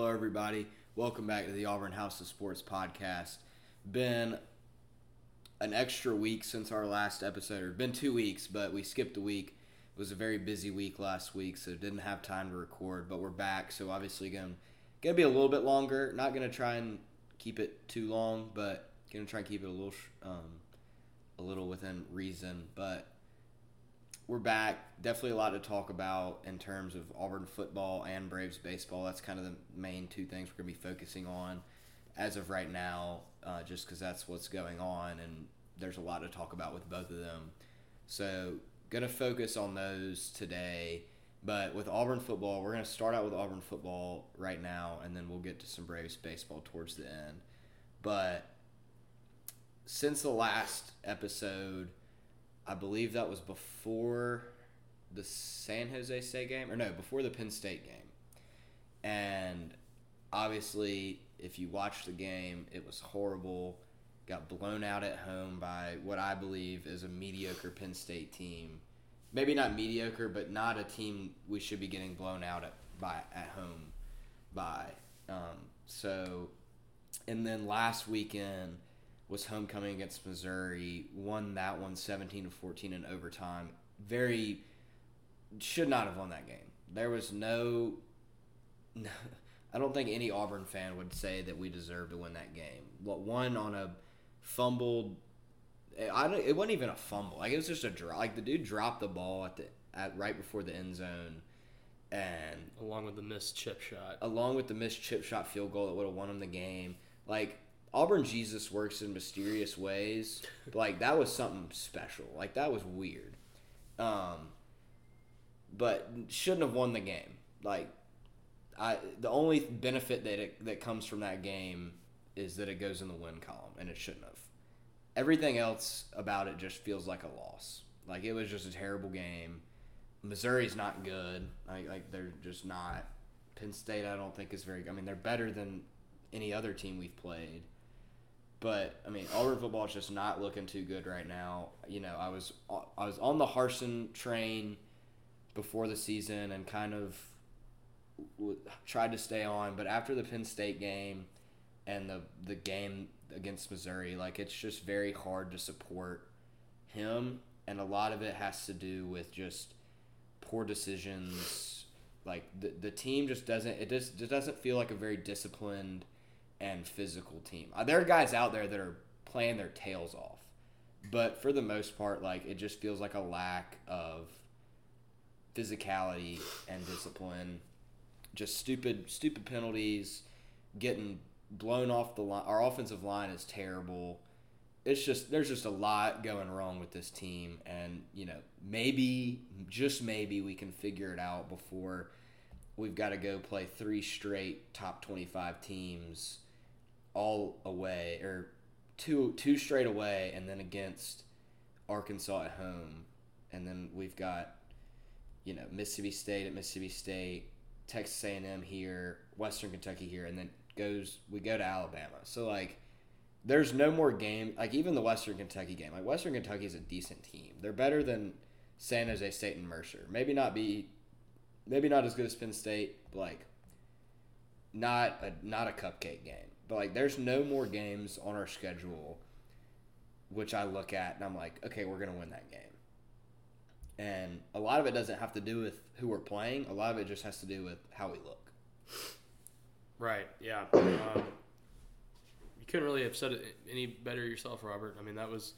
Hello, everybody. Welcome back to the Auburn House of Sports podcast. Been an extra week since our last episode, or been two weeks, but we skipped a week. It was a very busy week last week, so didn't have time to record. But we're back, so obviously going gonna be a little bit longer. Not gonna try and keep it too long, but gonna try and keep it a little um, a little within reason. But we're back. Definitely a lot to talk about in terms of Auburn football and Braves baseball. That's kind of the main two things we're going to be focusing on as of right now, uh, just because that's what's going on, and there's a lot to talk about with both of them. So, going to focus on those today. But with Auburn football, we're going to start out with Auburn football right now, and then we'll get to some Braves baseball towards the end. But since the last episode, I believe that was before the San Jose State game, or no, before the Penn State game. And obviously, if you watch the game, it was horrible. Got blown out at home by what I believe is a mediocre Penn State team. Maybe not mediocre, but not a team we should be getting blown out at by at home by. Um, so, and then last weekend was homecoming against Missouri. Won that one 17 to 14 in overtime. Very should not have won that game. There was no, no I don't think any Auburn fan would say that we deserved to win that game. What won on a fumbled I don't, it wasn't even a fumble. Like it was just a drop. Like the dude dropped the ball at the at right before the end zone, and along with the missed chip shot, along with the missed chip shot field goal that would have won him the game. Like Auburn Jesus works in mysterious ways. like that was something special. Like that was weird. Um, but shouldn't have won the game. Like I, the only benefit that it, that comes from that game is that it goes in the win column, and it shouldn't have. Everything else about it just feels like a loss. Like it was just a terrible game. Missouri's not good. Like, like they're just not. Penn State, I don't think is very. I mean, they're better than any other team we've played. But I mean, Auburn football is just not looking too good right now. You know, I was I was on the Harsin train before the season and kind of tried to stay on, but after the Penn State game and the the game against Missouri, like it's just very hard to support him, and a lot of it has to do with just poor decisions. Like the the team just doesn't it just it doesn't feel like a very disciplined and physical team. Uh, there are guys out there that are playing their tails off, but for the most part, like it just feels like a lack of physicality and discipline. Just stupid, stupid penalties, getting blown off the line. Our offensive line is terrible. It's just there's just a lot going wrong with this team, and you know maybe just maybe we can figure it out before we've got to go play three straight top 25 teams all away or two two straight away and then against Arkansas at home and then we've got you know Mississippi State at Mississippi State, Texas A&M here, Western Kentucky here and then goes we go to Alabama. So like there's no more game like even the Western Kentucky game. Like Western Kentucky is a decent team. They're better than San Jose State and Mercer. Maybe not be maybe not as good as Penn State, but like not a not a cupcake game. But like, there's no more games on our schedule, which I look at and I'm like, okay, we're gonna win that game. And a lot of it doesn't have to do with who we're playing. A lot of it just has to do with how we look. Right. Yeah. Um, you couldn't really have said it any better yourself, Robert. I mean, that was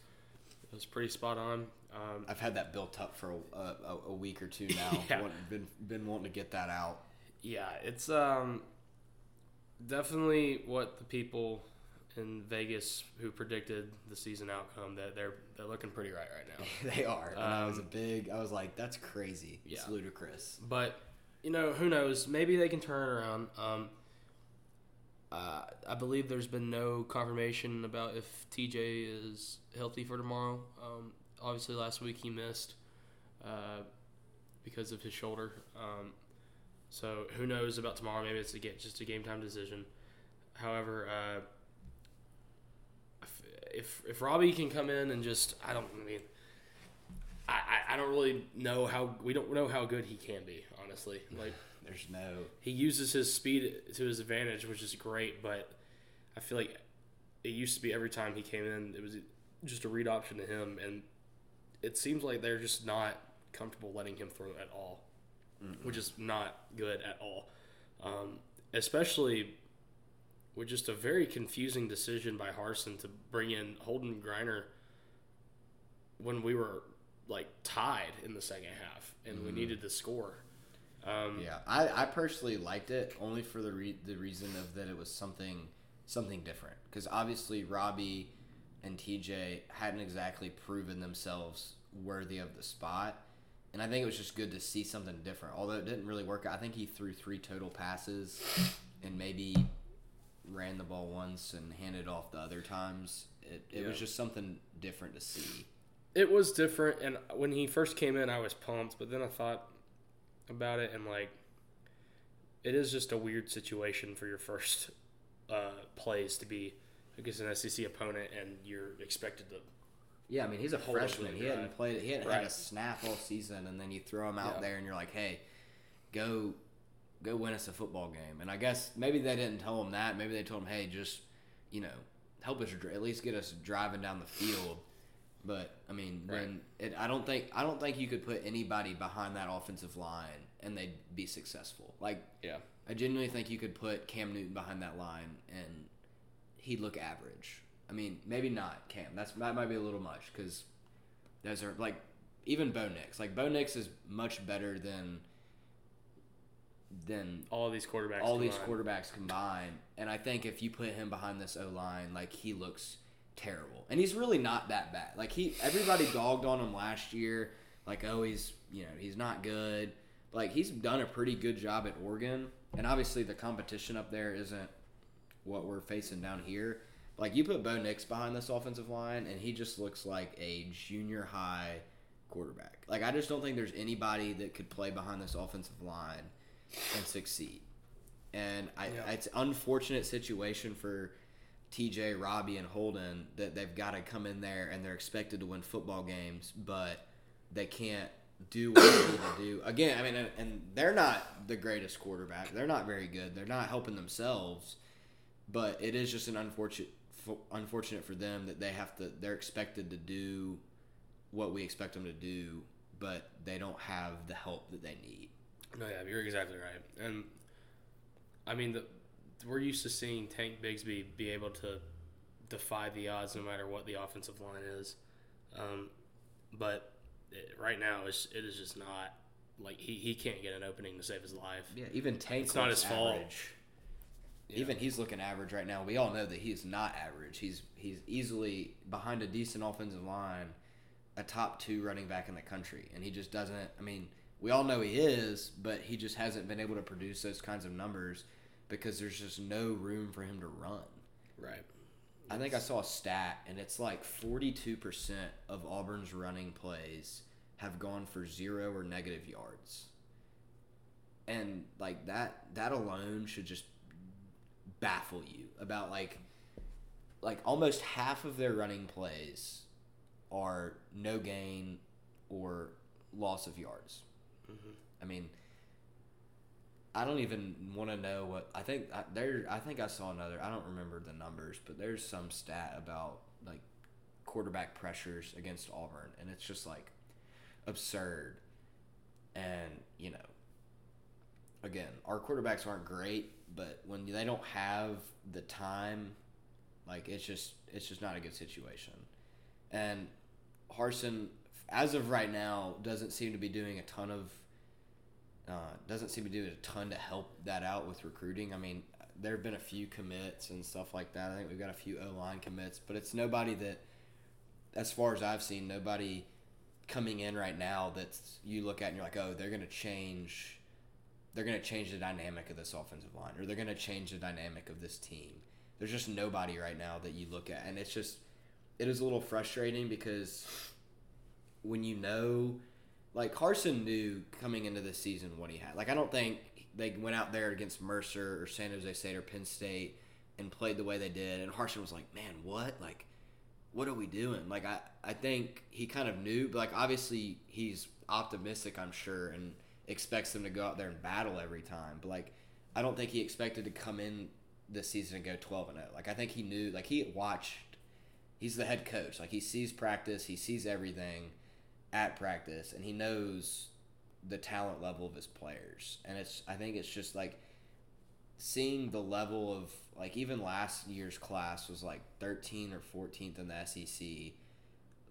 that was pretty spot on. Um, I've had that built up for a, a, a week or two now. yeah. been been wanting to get that out. Yeah, it's um definitely what the people in Vegas who predicted the season outcome that they're they're looking pretty right right now. they are. Um, I was a big. I was like, that's crazy. Yeah. It's ludicrous. But you know, who knows? Maybe they can turn it around. Um, uh, I believe there's been no confirmation about if TJ is healthy for tomorrow. Um, obviously, last week he missed uh, because of his shoulder. Um, so who knows about tomorrow? Maybe it's a get just a game time decision. However, uh, if if Robbie can come in and just I don't I mean I, I don't really know how we don't know how good he can be honestly like There's no. He uses his speed to his advantage, which is great. But I feel like it used to be every time he came in, it was just a read option to him, and it seems like they're just not comfortable letting him throw at all, mm which is not good at all. Um, especially with just a very confusing decision by Harsin to bring in Holden Geriner when we were like tied in the second half and mm we needed to score. Um, yeah, I, I personally liked it only for the re- the reason of that it was something something different because obviously Robbie and TJ hadn't exactly proven themselves worthy of the spot. And I think it was just good to see something different. Although it didn't really work out. I think he threw three total passes and maybe ran the ball once and handed off the other times. It, it yeah. was just something different to see. It was different. And when he first came in, I was pumped. But then I thought about it and, like, it is just a weird situation for your first uh, plays to be against an SEC opponent and you're expected to yeah, I mean he's a freshman. He hadn't played. He hadn't right. had a snap all season, and then you throw him out yeah. there, and you're like, "Hey, go, go win us a football game." And I guess maybe they didn't tell him that. Maybe they told him, "Hey, just you know, help us at least get us driving down the field." But I mean, right. when it, I don't think I don't think you could put anybody behind that offensive line and they'd be successful. Like, yeah, I genuinely think you could put Cam Newton behind that line and he'd look average. I mean, maybe not Cam. That's that might be a little much because those are like even Bo Nix. Like Bo Nix is much better than than all these quarterbacks. All combined. these quarterbacks combined, and I think if you put him behind this O line, like he looks terrible, and he's really not that bad. Like he, everybody dogged on him last year. Like oh, he's you know he's not good. Like he's done a pretty good job at Oregon, and obviously the competition up there isn't what we're facing down here. Like you put Bo Nix behind this offensive line, and he just looks like a junior high quarterback. Like I just don't think there's anybody that could play behind this offensive line and succeed. And I, yeah. it's unfortunate situation for TJ, Robbie, and Holden that they've got to come in there and they're expected to win football games, but they can't do what they need to do. Again, I mean, and, and they're not the greatest quarterback. They're not very good. They're not helping themselves, but it is just an unfortunate unfortunate for them that they have to they're expected to do what we expect them to do, but they don't have the help that they need. No, yeah, you're exactly right. And I mean, the, we're used to seeing Tank Bigsby be able to defy the odds no matter what the offensive line is. Um, but it, right now, it's, it is just not like he, he can't get an opening to save his life. Yeah, even Tank. It's not his average. fault. Yeah. Even he's looking average right now. We all know that he's not average. He's he's easily behind a decent offensive line, a top two running back in the country, and he just doesn't. I mean, we all know he is, but he just hasn't been able to produce those kinds of numbers because there's just no room for him to run. Right. I think I saw a stat, and it's like 42% of Auburn's running plays have gone for zero or negative yards. And like that, that alone should just baffle you about like like almost half of their running plays are no gain or loss of yards. Mm-hmm. I mean, I don't even want to know what I think. I, there, I think I saw another. I don't remember the numbers, but there's some stat about like quarterback pressures against Auburn, and it's just like absurd. And you know, again, our quarterbacks aren't great, but when they don't have the time, like it's just it's just not a good situation. And Harsin, as of right now, doesn't seem to be doing a ton of uh, doesn't seem to do a ton to help that out with recruiting. I mean, there have been a few commits and stuff like that. I think we've got a few O line commits, but it's nobody that, as far as I've seen, nobody coming in right now that's you look at and you're like, oh, they're going to change they're going to change the dynamic of this offensive line or they're going to change the dynamic of this team. There's just nobody right now that you look at. And it's just, it is a little frustrating because when you know, like Carson knew coming into this season what he had. Like, I don't think they went out there against Mercer or San Jose State or Penn State and played the way they did. And Carson was like, man, what? Like, what are we doing? Like, I, I think he kind of knew, but like, obviously he's optimistic, I'm sure. And, expects them to go out there and battle every time. But like, I don't think he expected to come in this season and go twelve and zero. Like I think he knew, like he watched. He's the head coach. Like he sees practice, he sees everything at practice, and he knows the talent level of his players. And it's I think it's just like seeing the level of like even last year's class was like 13 or 14th in the SEC.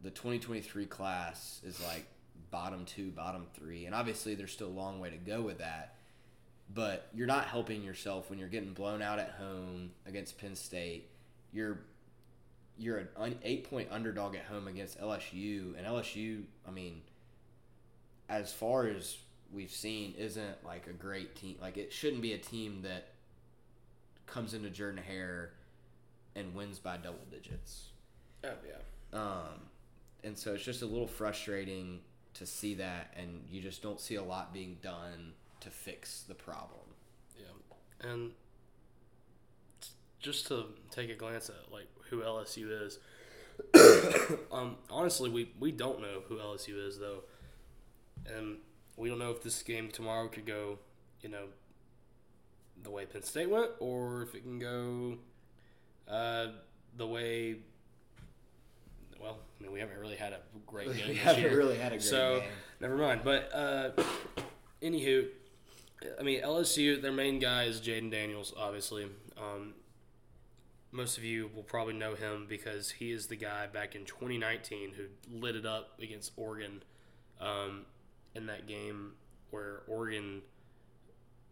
The 2023 class is like bottom 2, bottom 3. And obviously there's still a long way to go with that. But you're not helping yourself when you're getting blown out at home against Penn State. You're you're an 8 point underdog at home against LSU and LSU, I mean, as far as we've seen isn't like a great team. Like it shouldn't be a team that comes into Jordan Hare and wins by double digits. Oh yeah. Um, and so it's just a little frustrating to see that, and you just don't see a lot being done to fix the problem. Yeah, and just to take a glance at like who LSU is. um, honestly, we we don't know who LSU is though, and we don't know if this game tomorrow could go, you know, the way Penn State went, or if it can go uh, the way. Well, I mean, we haven't really had a great game we haven't year, really had a great so game. never mind. But uh, anywho, I mean LSU, their main guy is Jayden Daniels, obviously. Um, most of you will probably know him because he is the guy back in 2019 who lit it up against Oregon um, in that game where Oregon,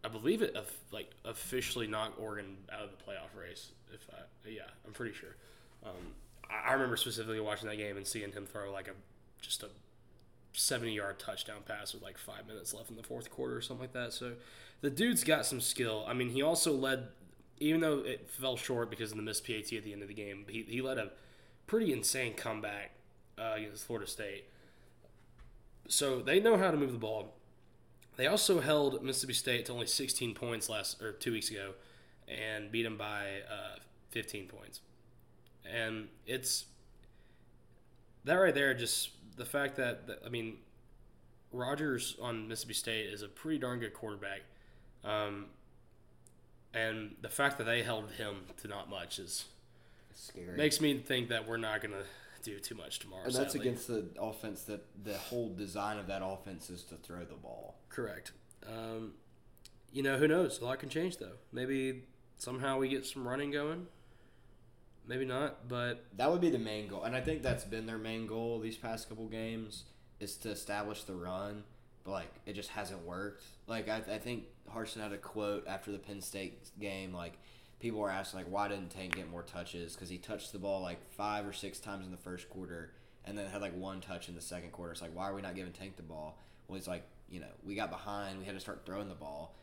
I believe it like officially knocked Oregon out of the playoff race. If I, yeah, I'm pretty sure. Um, I, remember specifically watching that game and seeing him throw like a just a 70 yard touchdown pass with like five minutes left in the fourth quarter or something like that. So the dude's got some skill. I mean, he also led, even though it fell short because of the missed PAT at the end of the game, he, he led a pretty insane comeback uh, against Florida State. So they know how to move the ball. They also held Mississippi State to only 16 points last or two weeks ago, and beat them by uh, 15 points. And it's that right there. Just the fact that, that I mean, Rogers on Mississippi State is a pretty darn good quarterback, um, and the fact that they held him to not much is scary. makes me think that we're not gonna do too much tomorrow. and that's sadly. against the offense that the whole design of that offense is to throw the ball. Correct. Um, you know, who knows? A lot can change though. Maybe somehow we get some running going. Maybe not, but That would be the main goal, and I think that's been their main goal these past couple games is to establish the run. But like, it just hasn't worked. Like I, I think Harsin had a quote after the Penn State game. Like people were asking, like, why didn't Tank get more touches? Because he touched the ball like five or six times in the first quarter, and then had like one touch in the second quarter. It's like, why are we not giving Tank the ball? Well, he's like, you know, we got behind. We had to start throwing the ball.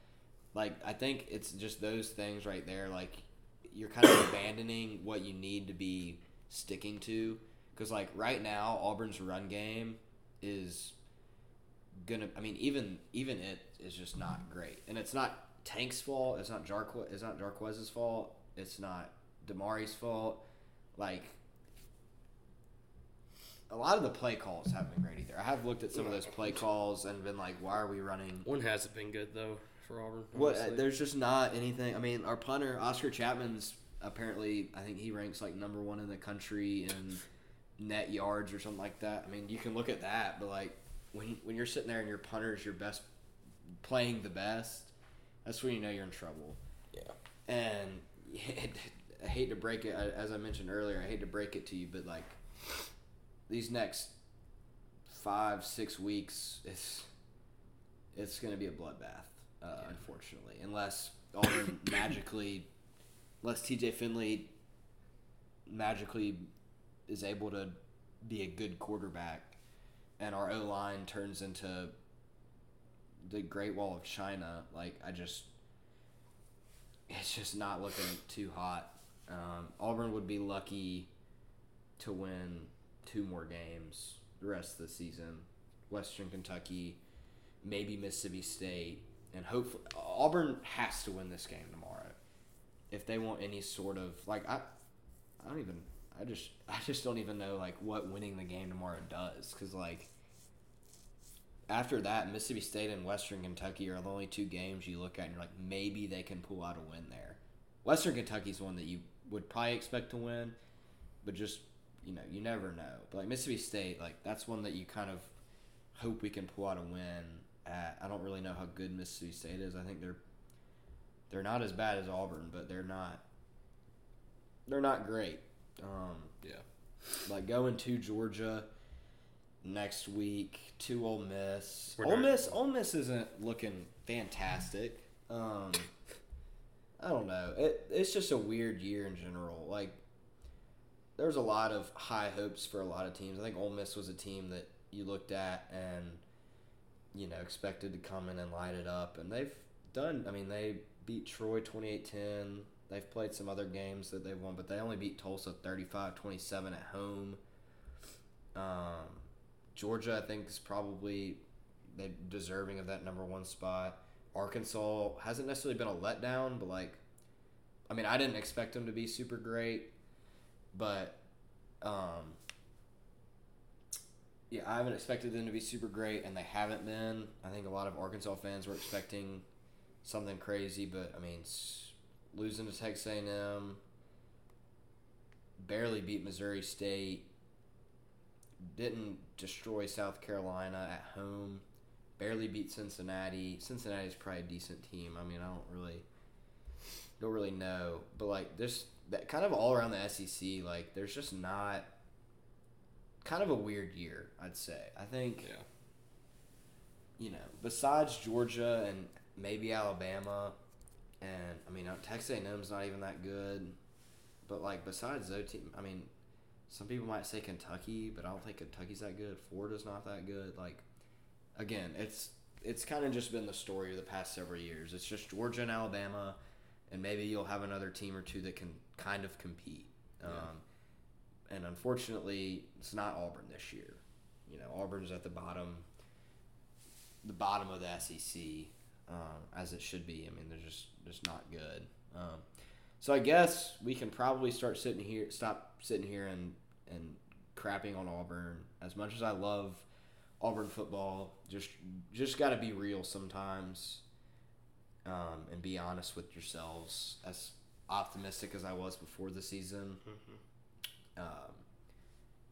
Like I think it's just those things right there. Like you're kind of abandoning what you need to be sticking to. Because like right now auburn's run game is gonna i mean even even it is just not great. And it's not tank's fault it's not Jarqu- it's not jarquez's fault it's not damari's fault. Like a lot of the play calls haven't been great either. I have looked at some of those play calls and been like why are we running one hasn't been good though for Auburn. what? Uh, there's just not anything. I mean, our punter Oscar Chapman's apparently. I think he ranks like number one in the country in net yards or something like that. I mean, you can look at that, but like when when you're sitting there and your punter is your best, playing the best, that's when you know you're in trouble. Yeah. And I hate to break it, as I mentioned earlier, I hate to break it to you, but like these next five six weeks, it's it's going to be a bloodbath, uh, unfortunately, unless Auburn magically, unless TJ Finley magically is able to be a good quarterback, and our O line turns into the Great Wall of China. Like I just, it's just not looking too hot. Um, Auburn would be lucky to win two more games the rest of the season. Western Kentucky, maybe Mississippi State, and hopefully Auburn has to win this game tomorrow if they want any sort of like I, I don't even I just I just don't even know like what winning the game tomorrow does because like after that, Mississippi State and Western Kentucky are the only two games you look at and you're like, maybe they can pull out a win there. Western Kentucky's one that you would probably expect to win, but just you know, you never know. But like Mississippi State, like that's one that you kind of hope we can pull out a win at. I don't really know how good Mississippi State is. I think they're they're not as bad as Auburn, but they're not they're not great. Um, Yeah. like going to Georgia next week to Ole Miss. We're Ole Miss, Ole Miss isn't looking fantastic. Um, I don't know. It, it's just a weird year in general. Like there's a lot of high hopes for a lot of teams. I think Ole Miss was a team that you looked at and you know expected to come in and light it up, and they've done. I mean, they beat Troy 28-10. They've played some other games that they've won, but they only beat Tulsa 35-27 at home. Um, Georgia, I think, is probably they deserving of that number one spot. Arkansas hasn't necessarily been a letdown, but like, I mean, I didn't expect them to be super great, but um, yeah, I haven't expected them to be super great, and they haven't been. I think a lot of Arkansas fans were expecting something crazy, but I mean, losing to Texas A&M, barely beat Missouri State, didn't destroy South Carolina at home, barely beat Cincinnati. Cincinnati's probably a decent team. I mean, I don't really don't really know, but like this that kind of all around the SEC, like there's just not kind of a weird year, I'd say. I think Yeah. you know, besides Georgia and maybe Alabama, and I mean uh, Texas A&M's not even that good, but like besides those teams, I mean, some people might say Kentucky, but I don't think Kentucky's that good. Florida's not that good. Like, again, it's it's kind of just been the story of the past several years. It's just Georgia and Alabama, and maybe you'll have another team or two that can kind of compete. Um, and unfortunately, it's not Auburn this year. You know, Auburn's at the bottom, the bottom of the SEC, um, as it should be. I mean, they're just just not good. Um, so I guess we can probably start sitting here, stop sitting here and and crapping on Auburn. As much as I love Auburn football, just just got to be real sometimes, um, and be honest with yourselves. As optimistic as I was before the season, um,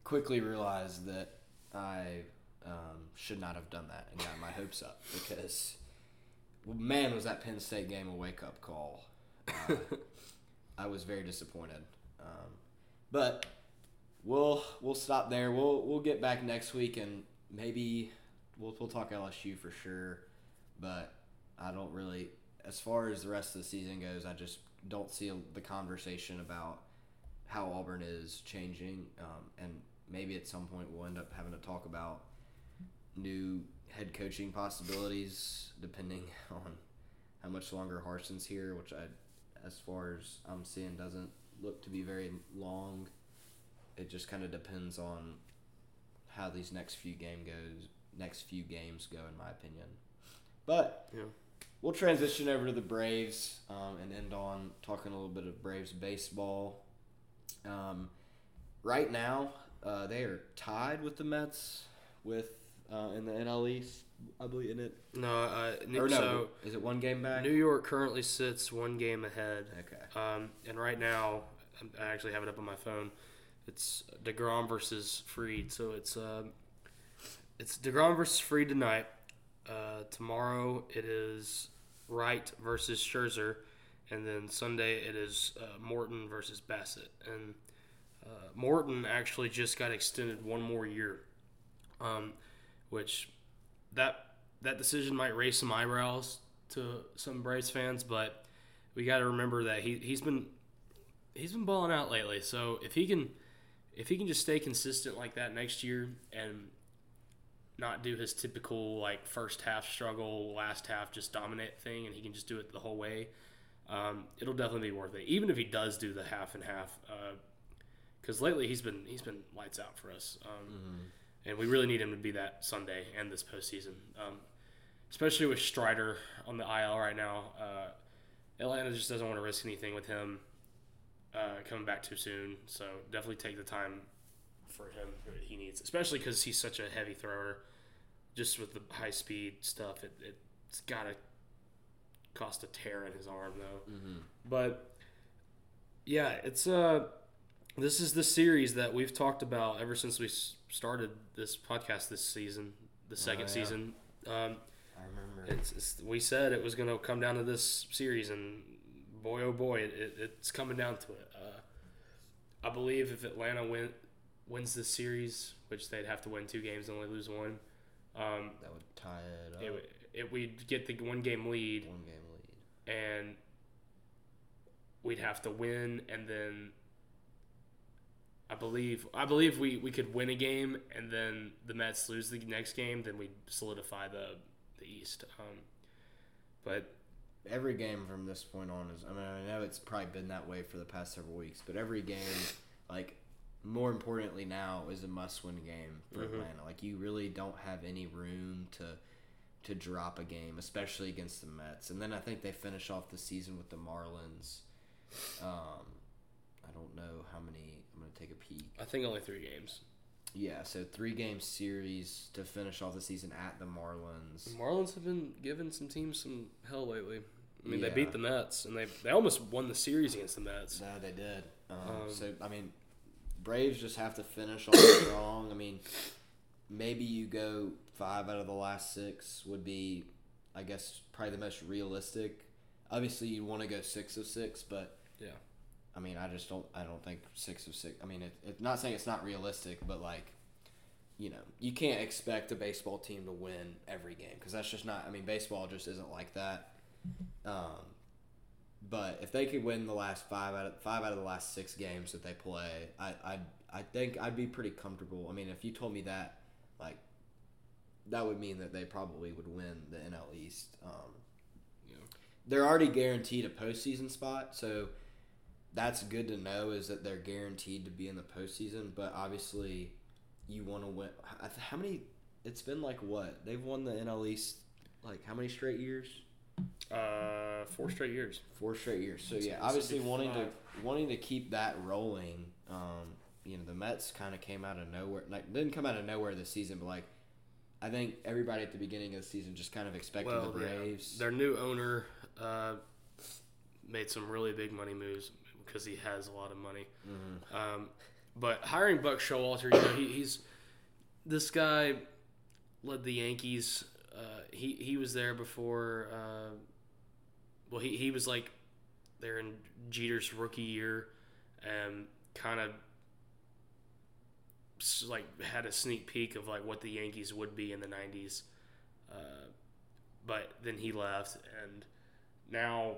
quickly realized that I um, should not have done that and got my hopes up because, man, was that Penn State game a wake up call. Uh, I was very disappointed, um, but we'll we'll stop there. We'll we'll get back next week and maybe we'll we'll talk LSU for sure, but I don't really. As far as the rest of the season goes, I just don't see the conversation about how Auburn is changing, um, and maybe at some point we'll end up having to talk about new head coaching possibilities, depending on how much longer Harsin's here, which I, as far as I'm seeing, doesn't look to be very long. It just kind of depends on how these next few game goes, next few games go, in my opinion. But Yeah. we'll transition over to the Braves um, and end on talking a little bit of Braves baseball. Um, right now, uh, they are tied with the Mets with uh, in the NL East, I believe in it. No, uh, New, Or no, so is it one game back? New York currently sits one game ahead. okay. Um, and right now, I'm- actually have it up on my phone. It's Degrom versus Fried. So it's um, it's Degrom versus Fried tonight. Uh, tomorrow it is Wright versus Scherzer, and then Sunday it is uh, Morton versus Bassitt. And uh, Morton actually just got extended one more year, um, which that that decision might raise some eyebrows to some Braves fans, but we got to remember that he he's been he's been balling out lately. So if he can if he can just stay consistent like that next year and not do his typical like first half struggle, last half just dominate thing, and he can just do it the whole way, um, it'll definitely be worth it. Even if he does do the half and half, because lately he's been he's been lights out for us, um, and we really need him to be that Sunday and this postseason, um, especially with Strider on the IL right now. Uh, Atlanta just doesn't want to risk anything with him uh, coming back too soon. So definitely take the time for him that he needs, especially because he's such a heavy thrower. just with the high speed stuff, it, it's got to cost a tear in his arm though. Mm-hmm. But yeah, it's uh this is the series that we've talked about ever since we started this podcast this season, the second yeah. season. Um, I remember. it's, it's we said it was going to come down to this series, and boy oh boy, it, it, it's coming down to it. Uh, I believe if Atlanta win, wins this series, which they'd have to win two games and only lose one, um, that would tie it up. it, it we'd get the one game lead, One game lead. And we'd have to win, and then I believe I believe we, we could win a game, and then the Mets lose the next game, then we'd solidify the the East. Um, but Every game from this point on is. I mean, I know it's probably been that way for the past several weeks, but every game, like more importantly now, is a must-win game for Mhm. Atlanta. Like you really don't have any room to to drop a game, especially against the Mets. And then I think they finish off the season with the Marlins. Um, I don't know how many. I'm gonna take a peek. I think only three games. Yeah, so three game series to finish off the season at the Marlins. The Marlins. Have been giving some teams some hell lately. I mean, they beat the Mets, and they they almost won the series against the Mets. No, they did. Um, Um, so I mean, Braves just have to finish off strong. I mean, maybe you go five out of the last six would be, I guess, probably the most realistic. Obviously, you'd want to go six of six, but Yeah. I mean, I just don't. I don't think six of six. I mean, it, it not saying it's not realistic, but like, you know, you can't expect a baseball team to win every game because that's just not. I mean, baseball just isn't like that. Um, but if they could win the last five out of five out of the last six games that they play, I I I think I'd be pretty comfortable. I mean, if you told me that, like, that would mean that they probably would win the NL East. Um, Yeah. they're already guaranteed a postseason spot, so that's good to know. Is that they're guaranteed to be in the postseason? But obviously, you want to win. How many? It's been like what they've won the NL East like how many straight years? Uh, four straight years. Four straight years. So yeah, obviously wanting to wanting to keep that rolling. Um, you know, the Mets kind of came out of nowhere. Like didn't come out of nowhere this season, but like I think everybody at the beginning of the season just kind of expected Well, the yeah. Braves. Their new owner uh, made some really big money moves because he has a lot of money. Mhm. Um, but hiring Buck Showalter, you know, he, he's this guy led the Yankees. Uh, he he was there before. Uh, well, he he was like there in Jeter's rookie year, and kind of like had a sneak peek of like what the Yankees would be in the '90s. Uh, but then he left, and now,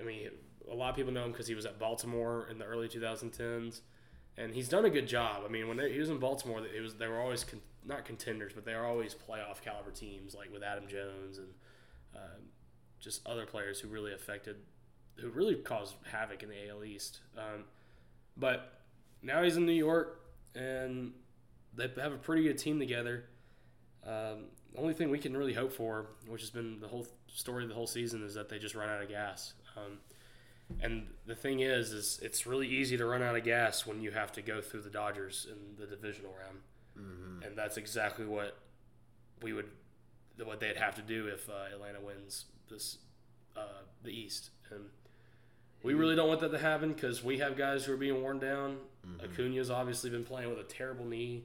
I mean, a lot of people know him because he was at Baltimore in the early 2010s, and he's done a good job. I mean, when they, he was in Baltimore, it was they were always con- not contenders, but they were always playoff caliber teams, like with Adam Jones and um, just other players who really affected, who really caused havoc in the AL East. Um, but now he's in New York, and they have a pretty good team together. Um, the only thing we can really hope for, which has been the whole story of the whole season, is that they just run out of gas. Um, and the thing is, is it's really easy to run out of gas when you have to go through the Dodgers in the divisional round, Mhm. and that's exactly what we would, what they'd have to do if uh, Atlanta wins this, uh, the East. And we really don't want that to happen because we have guys who are being worn down. Mhm. Acuna's obviously been playing with a terrible knee.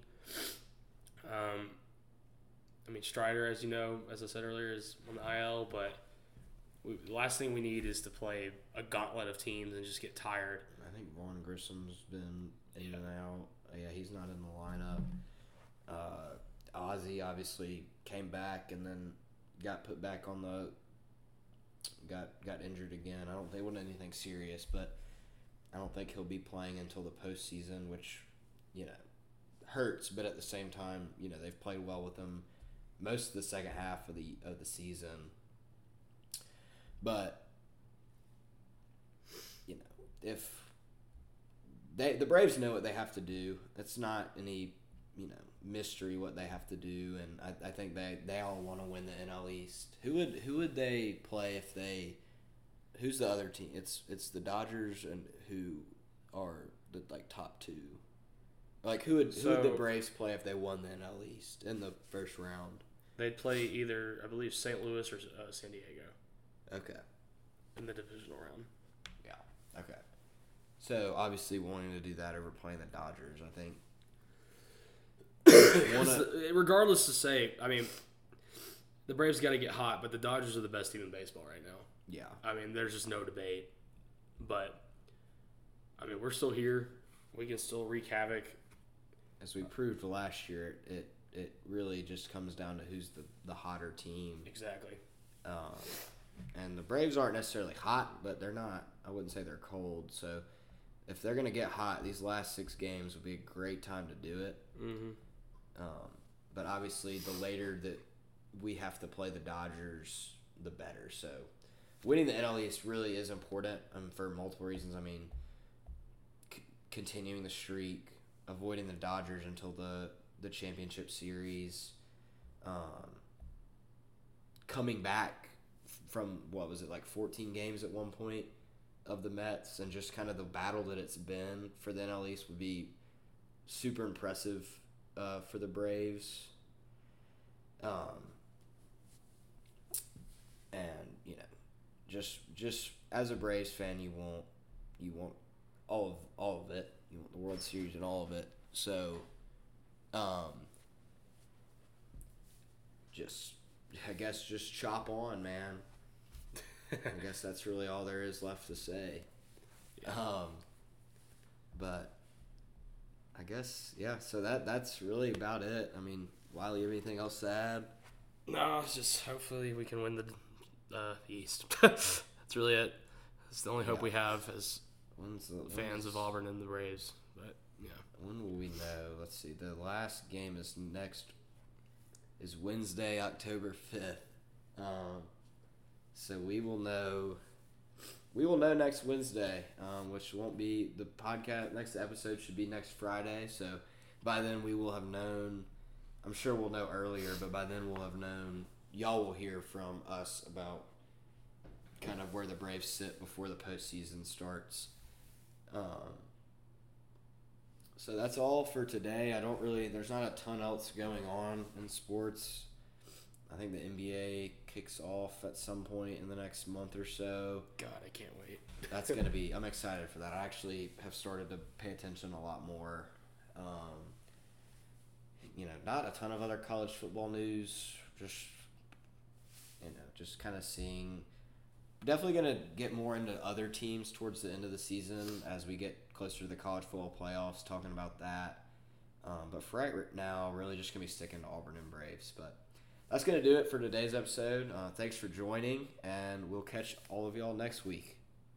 Um, I mean, Strider, as you know, as I said earlier, is on the IL, but we, the last thing we need is to play a gauntlet of teams and just get tired. I think Vaughn Grissom's been in and out. Yeah, he's not in the lineup. Uh, Ozzie obviously came back and then got put back on the. Got got injured again. I don't think wasn't anything serious, but I don't think he'll be playing until the postseason, which you know hurts. But at the same time, you know they've played well with him most of the second half of the of the season. But you know if they the Braves know what they have to do. It's not any you know mystery what they have to do, and I, I think they, they all want to win the NL East. Who would who would they play if they? Who's the other team? It's it's the Dodgers and who are the like top two. Like who would who would the Braves play if they won the NL East in the first round? They'd play either, I believe, St. Louis or uh, San Diego Okay. in the divisional round. Yeah. Okay. So obviously wanting to do that over playing the Dodgers, I think. Wanna- Regardless to say, I mean, the Braves got to get hot, but the Dodgers are the best team in baseball right now. yeah. I mean, there's just no debate. But I mean, we're still here. We can still wreak havoc. As we proved last year, it it really just comes down to who's the the hotter team. Exactly. Um, and the Braves aren't necessarily hot, but they're not. I wouldn't say they're cold. So if they're gonna get hot, these last six games would be a great time to do it. Mm-hmm. Um, but obviously, the later that we have to play the Dodgers, the better. So winning the NL East really is important um, for multiple reasons. I mean, c- continuing the streak, avoiding the Dodgers until the the championship series, um, coming back from what was it like 14 games at one point of the Mets, and just kind of the battle that it's been for the NL East would be super impressive uh, for the Braves. Um, and you know, just just as a Braves fan, you want you want all of all of it. You want the World Series and all of it. So, um, just I guess just chop on, man. I guess that's really all there is left to say. Um, but I guess yeah. So that that's really about it. I mean, Wiley, you have anything else to add? No, it's just hopefully we can win the uh, East. That's really it. It's the only hope Yeah. we have as When's the, fans when's- of Auburn and the Braves. But yeah, When will we know? Let's see. The last game is next. Is Wednesday, October fifth. Um, so we will know. We will know next Wednesday, um, which won't be the podcast. Next episode should be next Friday. So by then we will have known. I'm sure we'll know earlier, but by then we'll have known. Y'all will hear from us about kind of where the Braves sit before the postseason starts. Um, so that's all for today. I don't really. There's not a ton else going on in sports. I think the NBA kicks off at some point in the next month or so. God, I can't wait. That's gonna be. I'm excited for that. I actually have started to pay attention a lot more. Um, you know, not a ton of other college football news. Just you know, just kind of seeing. Definitely gonna get more into other teams towards the end of the season as we get closer to the college football playoffs. Talking about that. Um, but for right now, really just gonna be sticking to Auburn and Braves. But that's gonna do it for today's episode. Uh, thanks for joining, and we'll catch all of y'all next week.